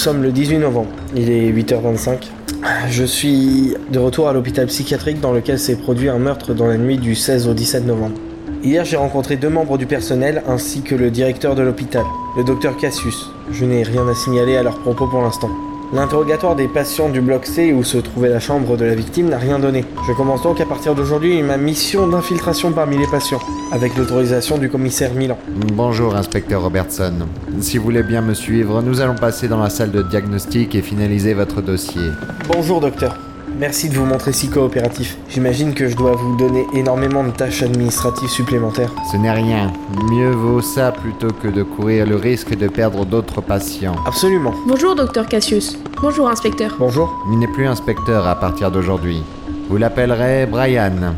sommes le 18 novembre. Il est 8h25. Je suis de retour à l'hôpital psychiatrique dans lequel s'est produit un meurtre dans la nuit du 16 au 17 novembre. Hier, j'ai rencontré deux membres du personnel ainsi que le directeur de l'hôpital, le docteur Cassius. Je n'ai rien à signaler à leurs propos pour l'instant. L'interrogatoire des patients du bloc C où se trouvait la chambre de la victime n'a rien donné. Je commence donc à partir d'aujourd'hui ma mission d'infiltration parmi les patients, avec l'autorisation du commissaire Milan. Bonjour, inspecteur Robertson. Si vous voulez bien me suivre, nous allons passer dans la salle de diagnostic et finaliser votre dossier. Bonjour docteur. Merci de vous montrer si coopératif. J'imagine que je dois vous donner énormément de tâches administratives supplémentaires. Ce n'est rien. Mieux vaut ça plutôt que de courir le risque de perdre d'autres patients. Absolument. Bonjour, docteur Cassius. Bonjour, inspecteur. Bonjour. Il n'est plus inspecteur à partir d'aujourd'hui. Vous l'appellerez Brian.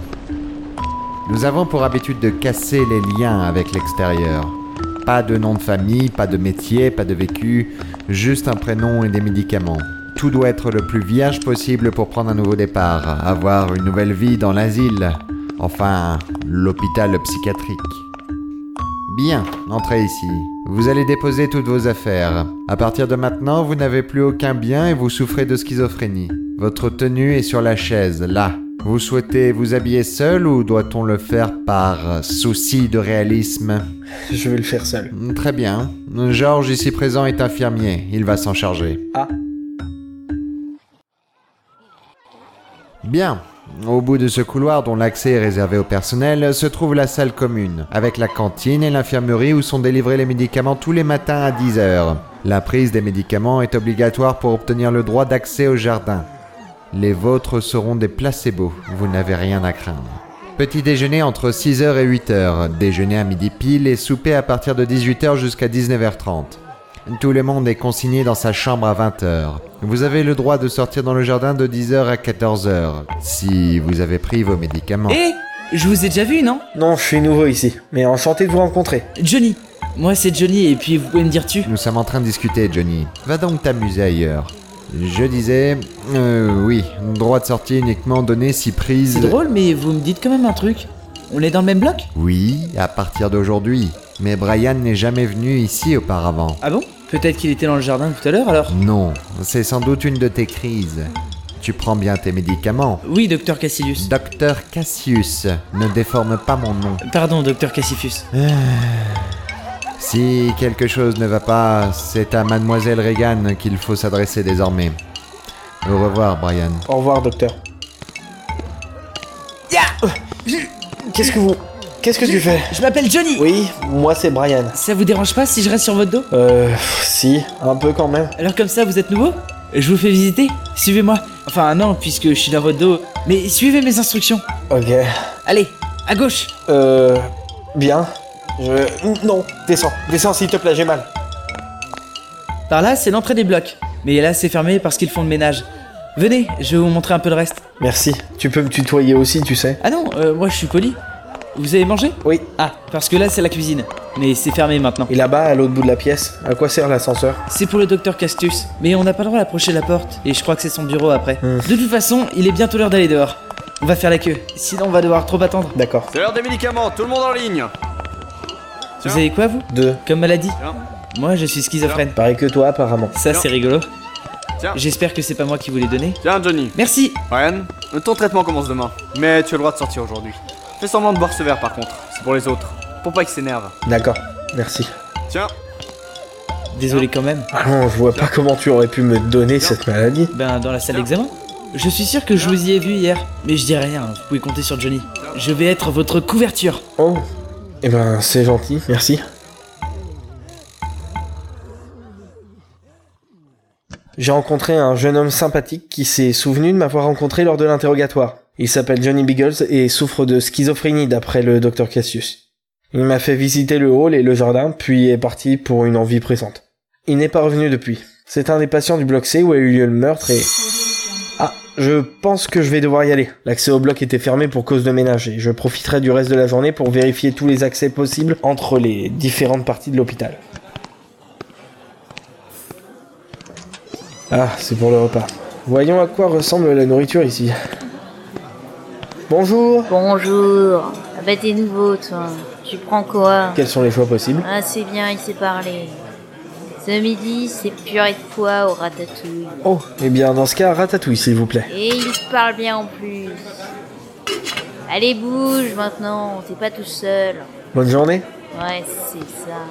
Nous avons pour habitude de casser les liens avec l'extérieur. Pas de nom de famille, pas de métier, pas de vécu, juste un prénom et des médicaments. Tout doit être le plus vierge possible pour prendre un nouveau départ, avoir une nouvelle vie dans l'asile, enfin l'hôpital psychiatrique. Bien, entrez ici. Vous allez déposer toutes vos affaires. À partir de maintenant, vous n'avez plus aucun bien et vous souffrez de schizophrénie. Votre tenue est sur la chaise, là. Vous souhaitez vous habiller seul ou doit-on le faire par souci de réalisme? Je vais le faire seul. Très bien. Georges ici présent est infirmier, il va s'en charger. Ah. Bien. Au bout de ce couloir dont l'accès est réservé au personnel se trouve la salle commune, avec la cantine et l'infirmerie où sont délivrés les médicaments tous les matins à 10h. La prise des médicaments est obligatoire pour obtenir le droit d'accès au jardin. Les vôtres seront des placebos, vous n'avez rien à craindre. Petit déjeuner entre 6h et 8h, déjeuner à midi pile et souper à partir de 18h jusqu'à 19h30. Tout le monde est consigné dans sa chambre à 20h. Vous avez le droit de sortir dans le jardin de 10h à 14h, si vous avez pris vos médicaments. Eh Je vous ai déjà vu, non? Non, je suis nouveau ici, mais enchanté de vous rencontrer. Johnny Moi, c'est Johnny, et puis vous pouvez me dire tu Nous sommes en train de discuter, Johnny. Va donc t'amuser ailleurs. Je disais... Euh, oui, droit de sortie uniquement donné si prise... C'est drôle, mais vous me dites quand même un truc. On est dans le même bloc? Oui, à partir d'aujourd'hui. Mais Brian n'est jamais venu ici auparavant. Ah bon? Peut-être qu'il était dans le jardin tout à l'heure alors? Non, c'est sans doute une de tes crises. Tu prends bien tes médicaments. Oui, docteur Cassius. Docteur Cassius, ne déforme pas mon nom. Pardon, docteur Cassifus. Si quelque chose ne va pas, c'est à mademoiselle Reagan qu'il faut s'adresser désormais. Au revoir, Brian. Au revoir, docteur. Euh, Qu'est-ce que vous... Qu'est-ce que tu fais Je m'appelle Johnny Oui, moi c'est Brian. Ça vous dérange pas si je reste sur votre dos Euh... Si, un peu quand même. Alors comme ça, vous êtes nouveau Je vous fais visiter Suivez-moi. Enfin, non, puisque je suis dans votre dos. Mais suivez mes instructions. Ok. Allez, à gauche Euh... Bien. Je... Non, descends. Descends s'il te plaît, j'ai mal. Par là, c'est l'entrée des blocs. Mais là, c'est fermé parce qu'ils font le ménage. Venez, je vais vous montrer un peu le reste. Merci. Tu peux me tutoyer aussi, tu sais. Ah non, euh, moi je suis poli. Vous avez mangé Oui. Ah, parce que là c'est la cuisine. Mais c'est fermé maintenant. Et là-bas, à l'autre bout de la pièce, à quoi sert l'ascenseur? C'est pour le docteur Castus. Mais on n'a pas le droit d'approcher la porte. Et je crois que c'est son bureau après. Hmm. De toute façon, il est bientôt l'heure d'aller dehors. On va faire la queue. Sinon, on va devoir trop attendre. D'accord. C'est l'heure des médicaments, tout le monde en ligne Vous avez quoi, vous? Deux. Comme maladie? Tiens. Moi, je suis schizophrène. Pareil que toi, apparemment. Ça, c'est rigolo. Tiens. J'espère que c'est pas moi qui vous l'ai donné. Tiens Johnny, Merci Ryan, ton traitement commence demain, mais tu as le droit de sortir aujourd'hui. Fais semblant de boire ce verre par contre, c'est pour les autres, pour pas qu'ils s'énervent. D'accord. Merci. Tiens, Désolé quand même. Ah non, je vois pas comment tu aurais pu me donner cette maladie. Ben, dans la salle d'examen Je suis sûr que je vous y ai vu hier. Mais je dis rien, vous pouvez compter sur Johnny. Je vais être votre couverture. Oh. Eh ben, c'est gentil, merci. J'ai rencontré un jeune homme sympathique qui s'est souvenu de m'avoir rencontré lors de l'interrogatoire. Il s'appelle Johnny Biggles et souffre de schizophrénie d'après le docteur Cassius. Il m'a fait visiter le hall et le jardin, puis est parti pour une envie pressante. Il n'est pas revenu depuis. C'est un des patients du bloc C où a eu lieu le meurtre et... Ah, je pense que je vais devoir y aller. L'accès au bloc était fermé pour cause de ménage et je profiterai du reste de la journée pour vérifier tous les accès possibles entre les différentes parties de l'hôpital. Ah, c'est pour le repas. Voyons à quoi ressemble la nourriture ici. Bonjour Bonjour. Ah bah t'es nouveau toi. Tu prends quoi Quels sont les choix possibles Ah c'est bien, il sait parler. Ce midi, c'est purée de pois au ratatouille. Oh, eh bien dans ce cas, ratatouille s'il vous plaît. Et il parle bien en plus. Allez, bouge maintenant, t'es pas tout seul. Bonne journée. Ouais, c'est ça.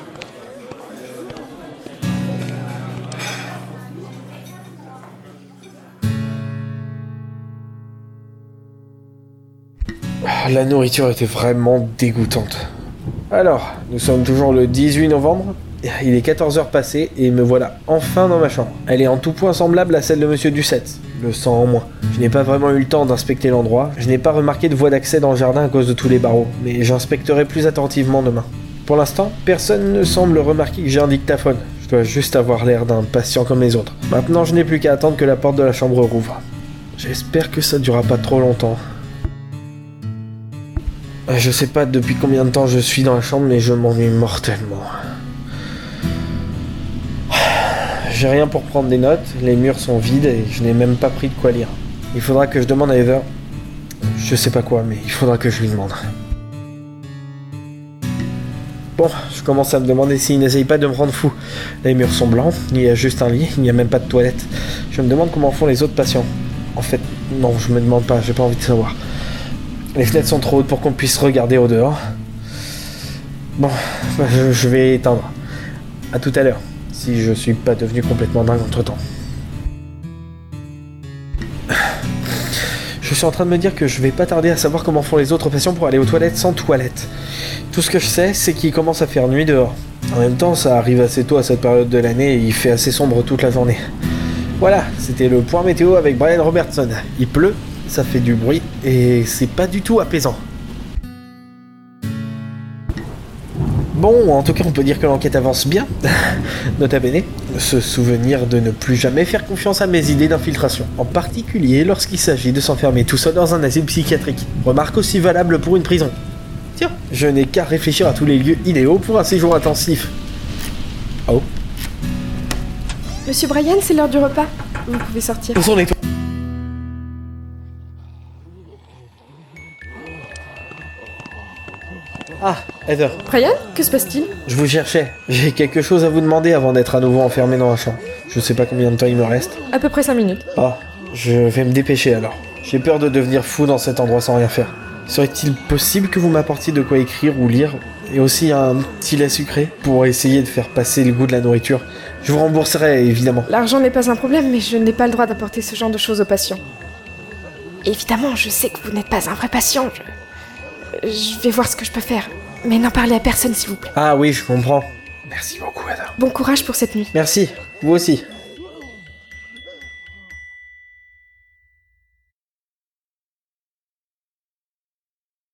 La nourriture était vraiment dégoûtante. Alors, nous sommes toujours le 18 novembre. Il est 14h passé et me voilà enfin dans ma chambre. Elle est en tout point semblable à celle de Monsieur Ducette, le sang en moins. Je n'ai pas vraiment eu le temps d'inspecter l'endroit. Je n'ai pas remarqué de voie d'accès dans le jardin à cause de tous les barreaux, mais j'inspecterai plus attentivement demain. Pour l'instant, personne ne semble remarquer que j'ai un dictaphone. Je dois juste avoir l'air d'un patient comme les autres. Maintenant, je n'ai plus qu'à attendre que la porte de la chambre rouvre. J'espère que ça durera pas trop longtemps. Euh, Je sais pas depuis combien de temps je suis dans la chambre, mais je m'ennuie mortellement. J'ai rien pour prendre des notes, les murs sont vides et je n'ai même pas pris de quoi lire. Il faudra que je demande à Heather. Je sais pas quoi, mais il faudra que je lui demande. Bon, je commence à me demander s'il n'essaye pas de me rendre fou. Les murs sont blancs, il y a juste un lit, il n'y a même pas de toilette. Je me demande comment font les autres patients. En fait, non, je me demande pas, j'ai pas envie de savoir. Les fenêtres sont trop hautes pour qu'on puisse regarder au dehors. Bon, je, je vais éteindre. À tout à l'heure, si je suis pas devenu complètement dingue entre temps. Je suis en train de me dire que je vais pas tarder à savoir comment font les autres patients pour aller aux toilettes sans toilette. Tout ce que je sais, c'est qu'il commence à faire nuit dehors. En même temps, ça arrive assez tôt à cette période de l'année et il fait assez sombre toute la journée. Voilà, c'était le point météo avec Brian Robertson. Il pleut, ça fait du bruit et c'est pas du tout apaisant. Bon, en tout cas, on peut dire que l'enquête avance bien. Nota bene, se souvenir de ne plus jamais faire confiance à mes idées d'infiltration, en particulier lorsqu'il s'agit de s'enfermer tout seul dans un asile psychiatrique. Remarque aussi valable pour une prison. Tiens, je n'ai qu'à réfléchir à tous les lieux idéaux pour un séjour intensif. Oh, Monsieur Brian, c'est l'heure du repas. Vous pouvez sortir. où sont les toilettes Ah, Heather, Brian, que se passe-t-il? Je vous cherchais. J'ai quelque chose à vous demander avant d'être à nouveau enfermé dans la chambre. Je sais pas combien de temps il me reste. À peu près 5 minutes. Ah, je vais me dépêcher alors. J'ai peur de devenir fou dans cet endroit sans rien faire. Serait-il possible que vous m'apportiez de quoi écrire ou lire et aussi un petit lait sucré pour essayer de faire passer le goût de la nourriture? Je vous rembourserai évidemment. L'argent n'est pas un problème, mais je n'ai pas le droit d'apporter ce genre de choses aux patients. Évidemment, je sais que vous n'êtes pas un vrai patient. Je... je vais voir ce que je peux faire. Mais n'en parlez à personne, s'il vous plaît. Ah oui, je comprends. Merci beaucoup, Heather. Bon courage pour cette nuit. Merci, vous aussi.